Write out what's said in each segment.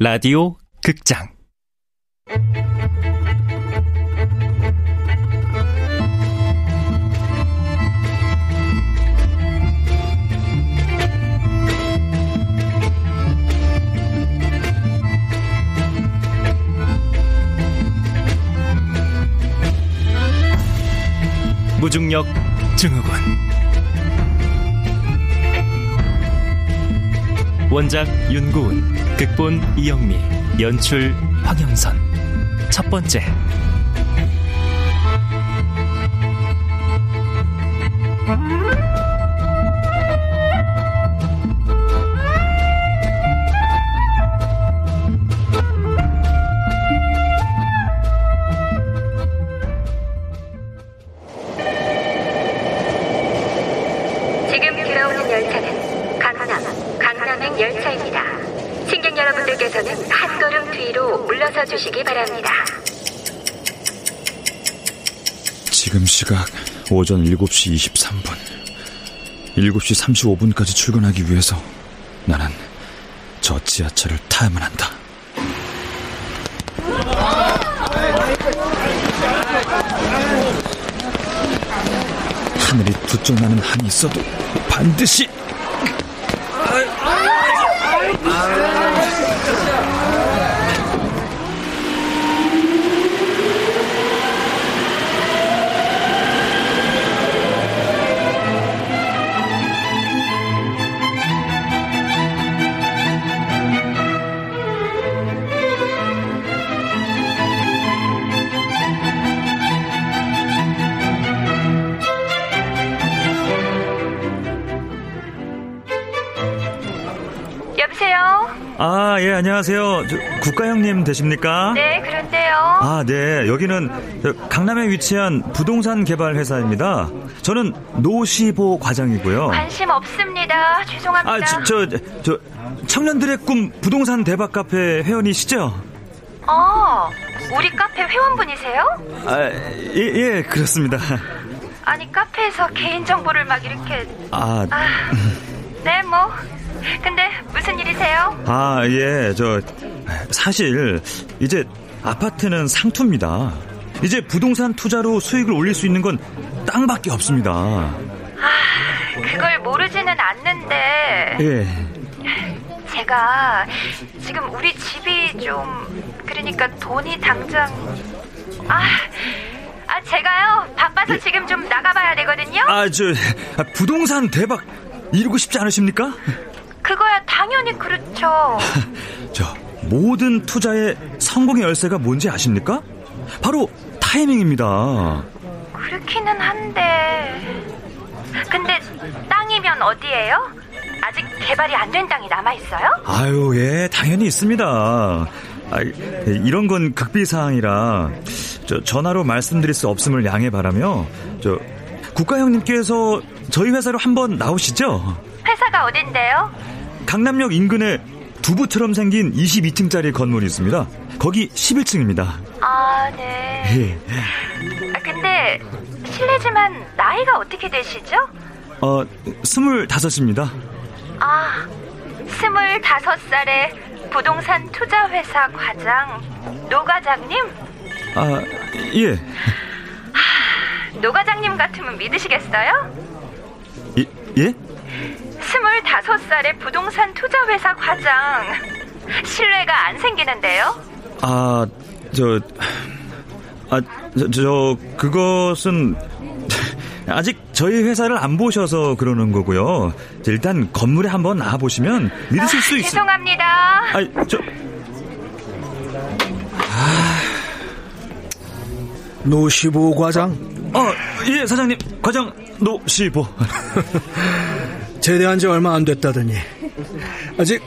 라디오 극장 무중력 증후군. 원작 윤고은 극본 이영미 연출 황영선. 첫 번째 지금 시각 오전 7시 23분. 7시 35분까지 출근하기 위해서 나는 저 지하철을 타야만 한다. 하늘이 두쪽 나는 한이 있어도 반드시 아, 예, 안녕하세요. 저, 국가형님 되십니까? 네, 그런데요. 아, 네. 여기는 저, 강남에 위치한 부동산 개발 회사입니다. 저는 노시보 과장이고요. 관심 없습니다. 죄송합니다. 아, 저, 저, 저, 청년들의 꿈 부동산 대박 카페 회원이시죠? 어, 우리 카페 회원분이세요? 아, 예, 예, 그렇습니다. 아니, 카페에서 개인정보를 막 이렇게. 아, 아, 네, 뭐. 근데 무슨 일이세요? 아, 예, 저, 사실, 이제 아파트는 상투입니다. 이제 부동산 투자로 수익을 올릴 수 있는 건 땅밖에 없습니다. 아, 그걸 모르지는 않는데. 예. 제가 지금 우리 집이 좀 그러니까 돈이 당장 아, 아 제가요 바빠서 지금 좀 나가봐야 되거든요. 아, 저, 아, 부동산 대박 이루고 싶지 않으십니까? 당연히 그렇죠. 저, 모든 투자의 성공의 열쇠가 뭔지 아십니까? 바로 타이밍입니다. 그렇기는 한데 근데 땅이면 어디예요? 아직 개발이 안 된 땅이 남아 있어요? 아유, 예, 당연히 있습니다. 아, 이런 건 극비 사항이라 저, 전화로 말씀드릴 수 없음을 양해 바라며 저 국가 형님께서 저희 회사로 한번 나오시죠? 회사가 어딘데요? 강남역 인근에 두부처럼 생긴 22층짜리 건물이 있습니다. 거기 11층입니다. 아, 네. 예. 아, 근데 실례지만 나이가 어떻게 되시죠? 어, 25입니다. 아, 스물다섯 살의 부동산 투자회사 과장 노 과장님? 아, 예. 노 과장님 같으면 믿으시겠어요? 예? 예? 스물다섯 살의 부동산 투자회사 과장 신뢰가 안 생기는데요? 아, 저, 아, 저, 저, 그것은 아직 저희 회사를 안 보셔서 그러는 거고요. 저 일단 건물에 한번 나와 보시면 믿으실 수 있어요. 죄송합니다. 아, 저, 노시보 과장 어, 예, 사장님, 과장 노시보. 제대한 지 얼마 안 됐다더니 아직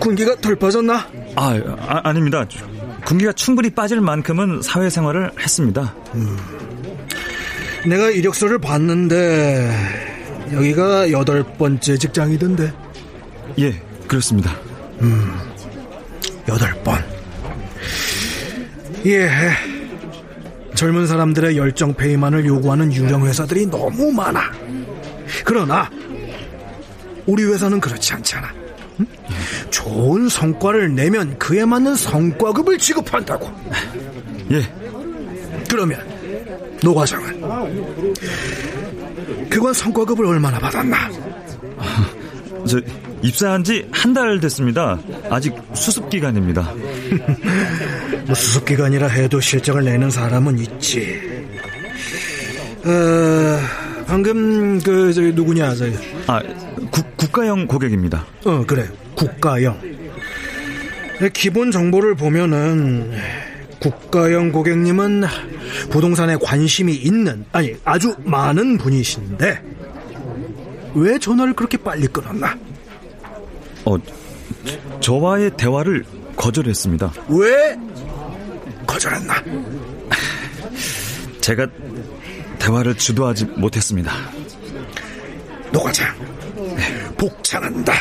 군기가 덜 빠졌나? 아, 아 아닙니다. 군기가 충분히 빠질 만큼은 사회생활을 했습니다. 내가 이력서를 봤는데 여기가 여덟 번째 직장이던데 예, 그렇습니다. 여덟 번. 예. 젊은 사람들의 열정 페이만을 요구하는 유령 회사들이 너무 많아. 그러나 우리 회사는 그렇지 않잖아. 응? 좋은 성과를 내면 그에 맞는 성과급을 지급한다고. 예. 그러면 노 과장은 그건 성과급을 얼마나 받았나? 저 입사한 지 한 달 됐습니다. 아직 수습 기간입니다. 뭐 수습 기간이라 해도 실적을 내는 사람은 있지. 어, 방금 그 저기 누구냐, 저 아, 국, 국가형 고객입니다. 어, 그래. 국가형. 기본 정보를 보면은 국가형 고객님은 부동산에 관심이 있는 아니 아주 많은 분이신데 왜 전화를 그렇게 빨리 끊었나? 어, 저와의 대화를 거절했습니다. 왜 거절했나? 제가 대화를 주도하지 못했습니다. 노 과장 복창한다.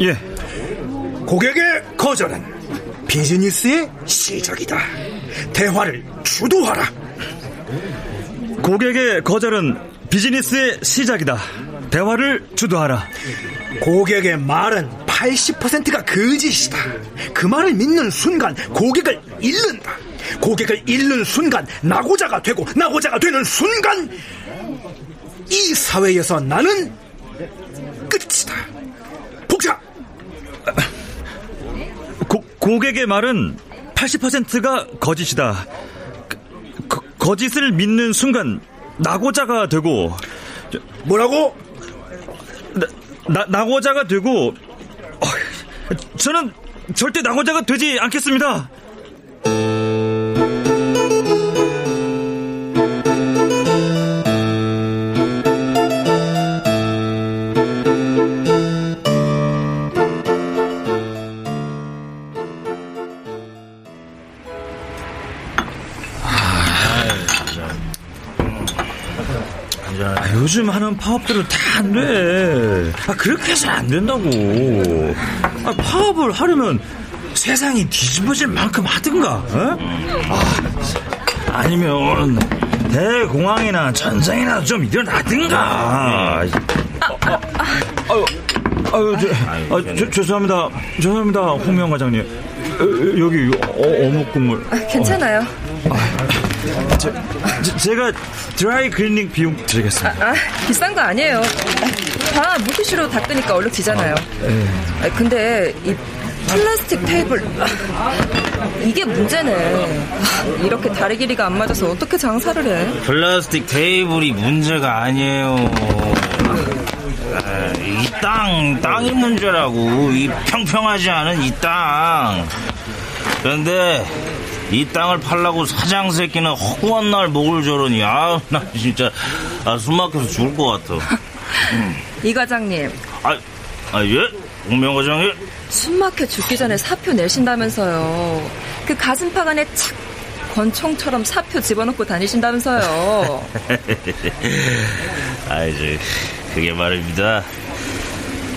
예, 고객의 거절은 비즈니스의 시작이다. 대화를 주도하라. 고객의 거절은 비즈니스의 시작이다. 대화를 주도하라. 고객의 말은 80%가 거짓이다. 그 말을 믿는 순간 고객을 잃는다. 고객을 잃는 순간 나고자가 되고 나고자가 되는 순간 이 사회에서 나는 끝이다. 복자 고, 고객의 말은 80%가 거짓이다. 거, 거짓을 믿는 순간 나고자가 되고 뭐라고? 나, 나, 나고자가 되고 어, 저는 절대 나고자가 되지 않겠습니다. 요즘 하는 파업들은 다 안 돼. 아, 그렇게 해서 안 된다고. 아, 파업을 하려면 세상이 뒤집어질 만큼 하든가, 어? 아, 아니면 대공황이나 전쟁이나 좀 일어나든가. 아, 아유, 아유, 저, 아, 저, 죄송합니다. 죄송합니다, 홍명 과장님. 어, 여기 어, 어묵 국물. 아, 괜찮아요. 제, 제, 제 가 드라이 클리닝 비용 드리겠습니다. 아, 비싼 거 아니에요. 다 물티슈로 닦으니까 얼룩지잖아요. 아, 근데 이 플라스틱 테이블 아, 이게 문제네. 아, 이렇게 다리 길이가 안 맞아서 어떻게 장사를 해? 플라스틱 테이블이 문제가 아니에요. 아, 이 땅, 땅이 문제라고. 이 평평하지 않은 이 땅. 그런데 이 땅을 팔라고 사장 새끼는 허구한 날 목을 조르니 아, 나 진짜 아, 숨 막혀서 죽을 것 같아. 이 과장님 아, 아 예? 공명 과장님? 숨 막혀 죽기 전에 사표 내신다면서요. 그 가슴팍 안에 착 권총처럼 사표 집어넣고 다니신다면서요. 아이, 저, 그게 말입니다.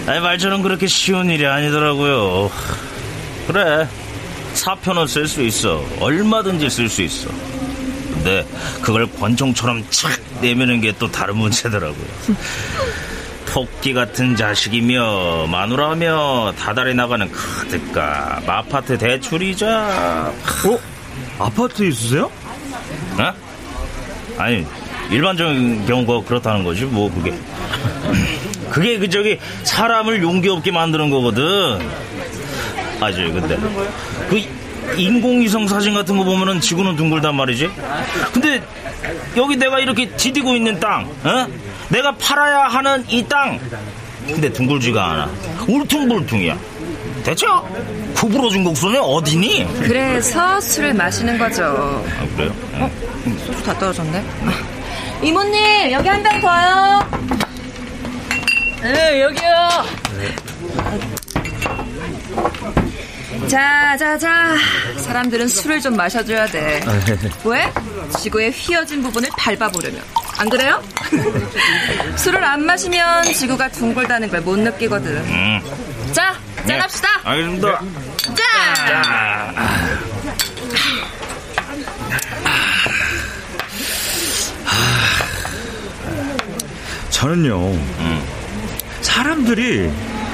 아니, 말처럼 그렇게 쉬운 일이 아니더라고요. 그래. 사표는 쓸 수 있어. 얼마든지 쓸 수 있어. 근데 그걸 권총처럼 착 내미는 게 또 다른 문제더라고요. 토끼 같은 자식이며 마누라며 다달이 나가는 카드값, 아파트 대출이자. 어? 아파트 있으세요? 어? 아니 일반적인 경우가 그렇다는 거지 뭐 그게 그게 그 저기 사람을 용기 없게 만드는 거거든 아저 근데 그 인공위성 사진 같은 거 보면은 지구는 둥글단 말이지 근데 여기 내가 이렇게 디디고 있는 땅 어? 내가 팔아야 하는 이 땅 근데 둥글지가 않아 울퉁불퉁이야 대체 구부러진 곡선이 어디니? 그래서 술을 마시는 거죠. 아 그래요? 어? 소주 다 떨어졌네. 아. 이모님 여기 한 병 더요. 네 여기요. 자, 자, 자. 사람들은 술을 좀 마셔줘야 돼. 왜? 지구의 휘어진 부분을 밟아보려면. 안 그래요? 술을 안 마시면 지구가 둥글다는 걸 못 느끼거든. 자, 짠합시다. 네, 알겠습니다. 짠! 짠. 저는요, 음. 사람들이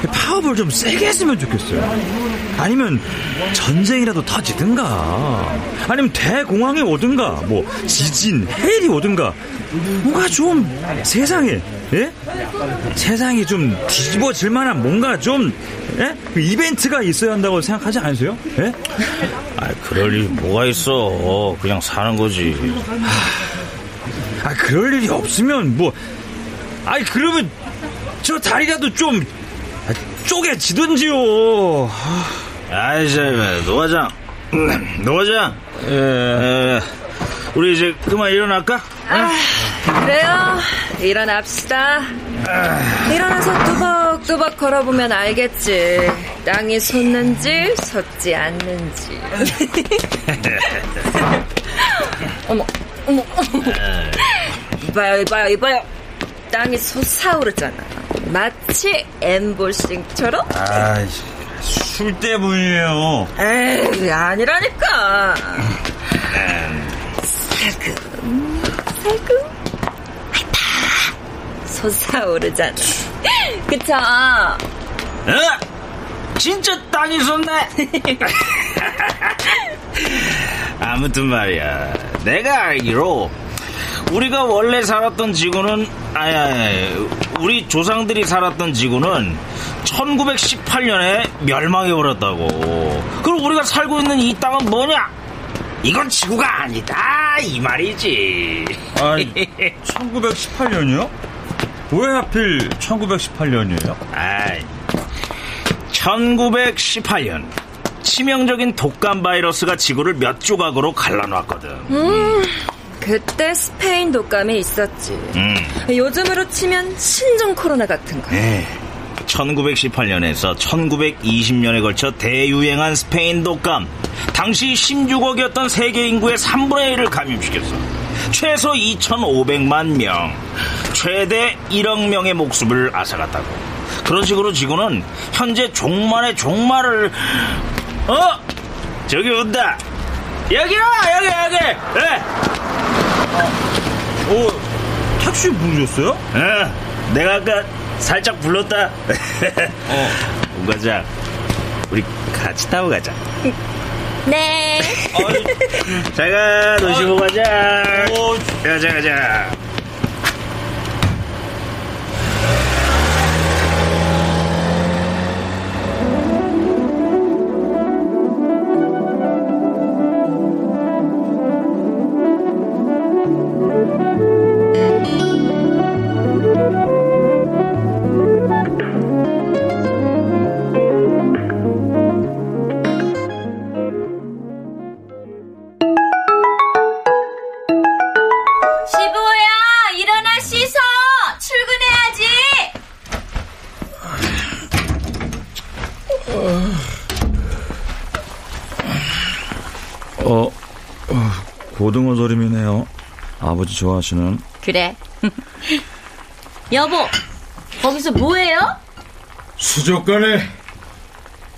파업을 좀 세게 했으면 좋겠어요. 아니면 전쟁이라도 터지든가. 아니면 대공황이 오든가. 뭐 지진, 해일이 오든가. 뭔가 좀 세상에 예? 세상이 좀 뒤집어질 만한 뭔가 좀 예? 그 이벤트가 있어야 한다고 생각하지 않으세요? 예? 아, 그럴 일 뭐가 있어. 그냥 사는 거지. 아 그럴 일이 없으면 뭐 아니 그러면 저 다리라도 좀 아, 쪼개지든지요. 아이, 저, 노과장. 노과장. 에, 우리 이제 그만 일어날까? 아, 그래요. 일어납시다. 일어나서 뚜벅뚜벅 걸어보면 알겠지. 땅이 솟는지 솟지 않는지. 어머, 어머, 어머. 이봐요, 이봐요, 이봐요. 땅이 솟아오르잖아. 마치 엠볼싱처럼? 아, 술 때문이에요. 에이, 아니라니까. 살금, 살금. 다 솟아오르잖아. 그쵸? 어? 진짜 땅이 솟네. 아무튼 말이야. 내가 알기로 우리가 원래 살았던 지구는 아니 우리 조상들이 살았던 지구는 1918년에 멸망해 버렸다고. 그럼 우리가 살고 있는 이 땅은 뭐냐? 이건 지구가 아니다 이 말이지. 아니, 1918년이요? 왜 하필 1918년이에요? 아이, 1918년 치명적인 독감 바이러스가 지구를 몇 조각으로 갈라놨거든. 음, 그때 스페인 독감이 있었지. 음. 요즘으로 치면 신종 코로나 같은 거. 네. 1918년에서 1920년에 걸쳐 대유행한 스페인 독감. 당시 16억이었던 세계 인구의 3분의 1을 감염시켰어. 최소 2,500만 명, 최대 1억 명의 목숨을 앗아갔다고. 그런 식으로 지구는 현재 종말의 종말을 어? 저기 온다. 여기야, 여기, 여기. 네. 오, 택시 부르셨어요? 어, 내가 아까 살짝 불렀다. 어, 오가자. 우리 같이 타고 가자. 네. 자가 노시고 가자. 가자, 가자. 아버지 좋아하시는. 그래 여보 거기서 뭐해요? 수족관에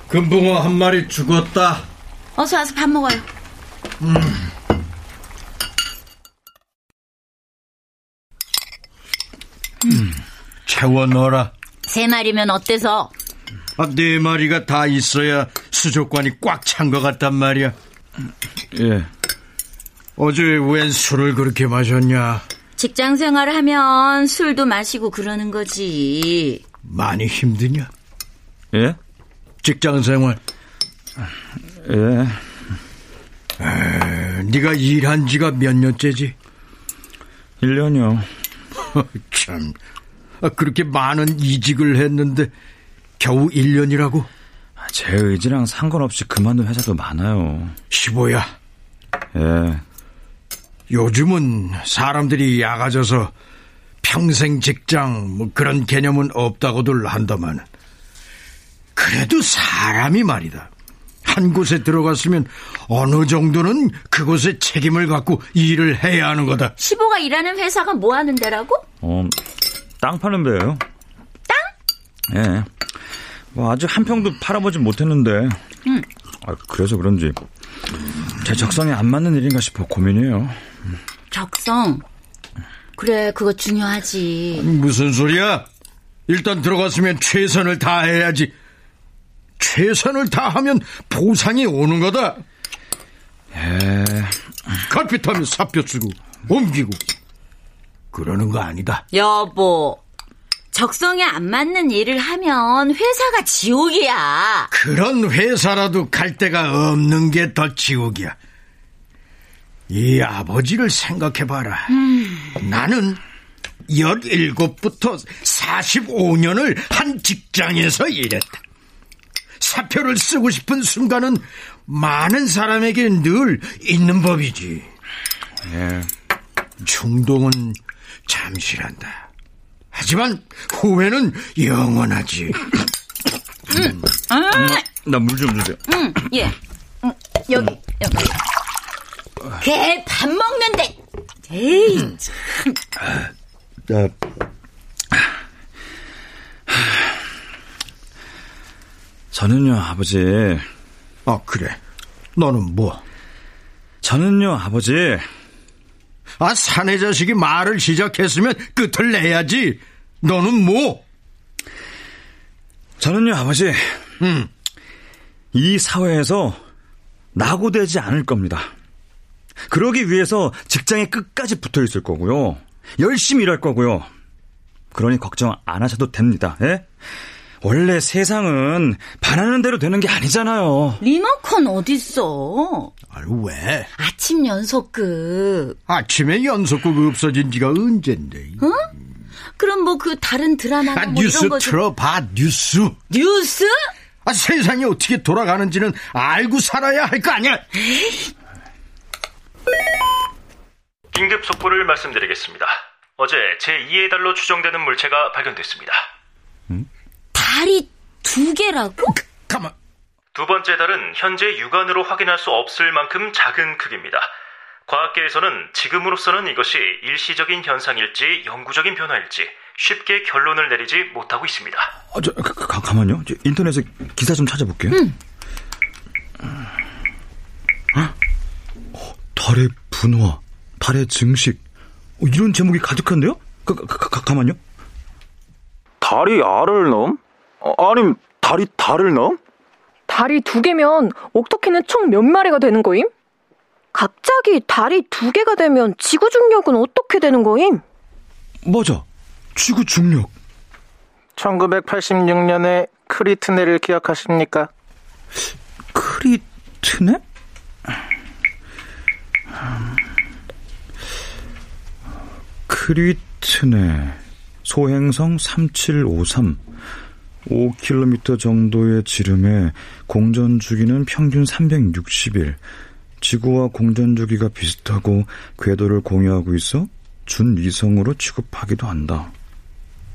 금붕어 한 마리 죽었다. 어서 와서 밥 먹어요 채워 넣어라. 세 마리면 어때서? 아, 네 마리가 다 있어야 수족관이 꽉 찬 것 같단 말이야. 예. 어제 웬 술을 그렇게 마셨냐? 직장 생활을 하면 술도 마시고 그러는 거지 많이 힘드냐? 예? 직장 생활. 예. 에, 네가 일한 지가 몇 년째지? 1년이요. 참. 아, 그렇게 많은 이직을 했는데 겨우 1년이라고? 제 의지랑 상관없이 그만둔 회사도 많아요. 15야. 예. 요즘은 사람들이 약아져서 평생 직장 뭐 그런 개념은 없다고들 한다만 그래도 사람이 말이다. 한 곳에 들어갔으면 어느 정도는 그곳에 책임을 갖고 일을 해야 하는 거다. 시보가 일하는 회사가 뭐 하는 데라고? 어, 땅 파는 데요. 땅? 예. 뭐 아직 한 평도 팔아보진 못했는데. 응. 아, 그래서 그런지 제 적성에 안 맞는 일인가 싶어 고민이에요. 적성 그래, 그거 중요하지. 무슨 소리야? 일단 들어갔으면 최선을 다해야지. 최선을 다하면 보상이 오는 거다. 에... 갈피타면 사표 쓰고 옮기고 그러는 거 아니다. 여보, 적성에 안 맞는 일을 하면 회사가 지옥이야. 그런 회사라도 갈 데가 없는 게 더 지옥이야. 이 아버지를 생각해봐라. 음. 나는 17부터 45년을 한 직장에서 일했다. 사표를 쓰고 싶은 순간은 많은 사람에게 늘 있는 법이지. 예. 충동은 잠시란다. 하지만 후회는 영원하지. 나물 좀 주세요. 응, 예. 응, 여기, 여기. 걔 밥 먹는데. 에이, 참. 자, 저는요, 아버지. 아, 그래. 너는 뭐? 저는요, 아버지. 아, 사내 자식이 말을 시작했으면 끝을 내야지. 너는 뭐? 저는요, 아버지. 음, 이 사회에서 낙오되지 않을 겁니다. 그러기 위해서 직장에 끝까지 붙어 있을 거고요. 열심히 일할 거고요. 그러니 걱정 안 하셔도 됩니다. 예? 원래 세상은 바라는 대로 되는 게 아니잖아요. 리모컨 어딨어? 아유, 왜? 아침 연속극. 아침에 연속극 없어진 지가 언젠데. 어? 그럼 뭐 그 다른 드라마나 아, 뭐 뉴스 이런 거 좀- 틀어봐, 뉴스. 뉴스? 아, 세상이 어떻게 돌아가는지는 알고 살아야 할 거 아니야? 긴급 속보를 말씀드리겠습니다. 어제 제2의 달로 추정되는 물체가 발견됐습니다. 달이 두 개라고? 가만. 두 번째 달은 현재 육안으로 확인할 수 없을 만큼 작은 크기입니다. 과학계에서는 지금으로서는 이것이 일시적인 현상일지 영구적인 변화일지 쉽게 결론을 내리지 못하고 있습니다. 아, 저, 가, 가, 가만요. 저 인터넷에 기사 좀 찾아볼게요. 어? 달의 분화, 달의 증식. 어, 이런 제목이 가득한데요? 가, 가, 가, 가만요. 달이 알을 넘? 어, 아님 달이 달을 넘? 달이 두 개면 옥토키는 총 몇 마리가 되는 거임? 갑자기 달이 두 개가 되면 지구 중력은 어떻게 되는 거임? 맞아. 지구 중력. 1986년에 크리트네를 기억하십니까? 크리트네? 크리트네. 소행성 3753. 5km 정도의 지름에 공전 주기는 평균 360일. 지구와 공전 주기가 비슷하고 궤도를 공유하고 있어 준위성으로 취급하기도 한다.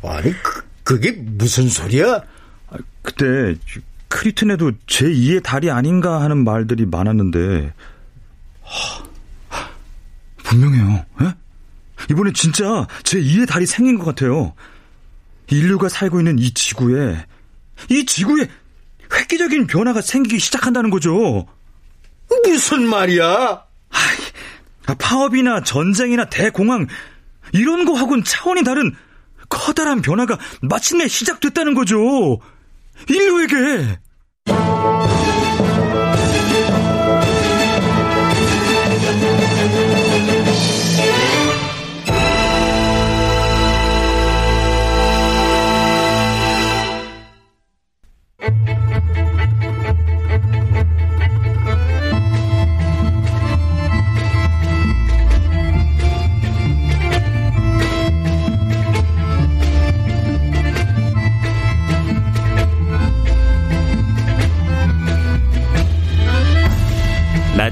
아니, 그, 그게 무슨 소리야? 그때 크리트네도 제2의 달이 아닌가 하는 말들이 많았는데 하, 분명해요. 에? 이번에 진짜 제 2의 달이 생긴 것 같아요. 인류가 살고 있는 이 지구에 이 지구에 획기적인 변화가 생기기 시작한다는 거죠. 무슨 말이야? 아, 파업이나 전쟁이나 대공황 이런 거하고는 차원이 다른 커다란 변화가 마침내 시작됐다는 거죠. 인류에게.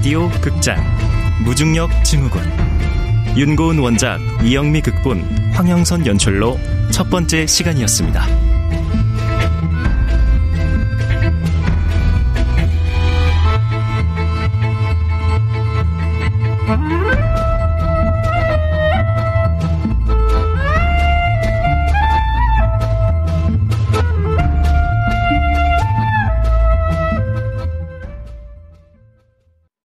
라디오 극장 무중력 증후군 윤고은 원작 이영미 극본 황영선 연출로 첫 번째 시간이었습니다.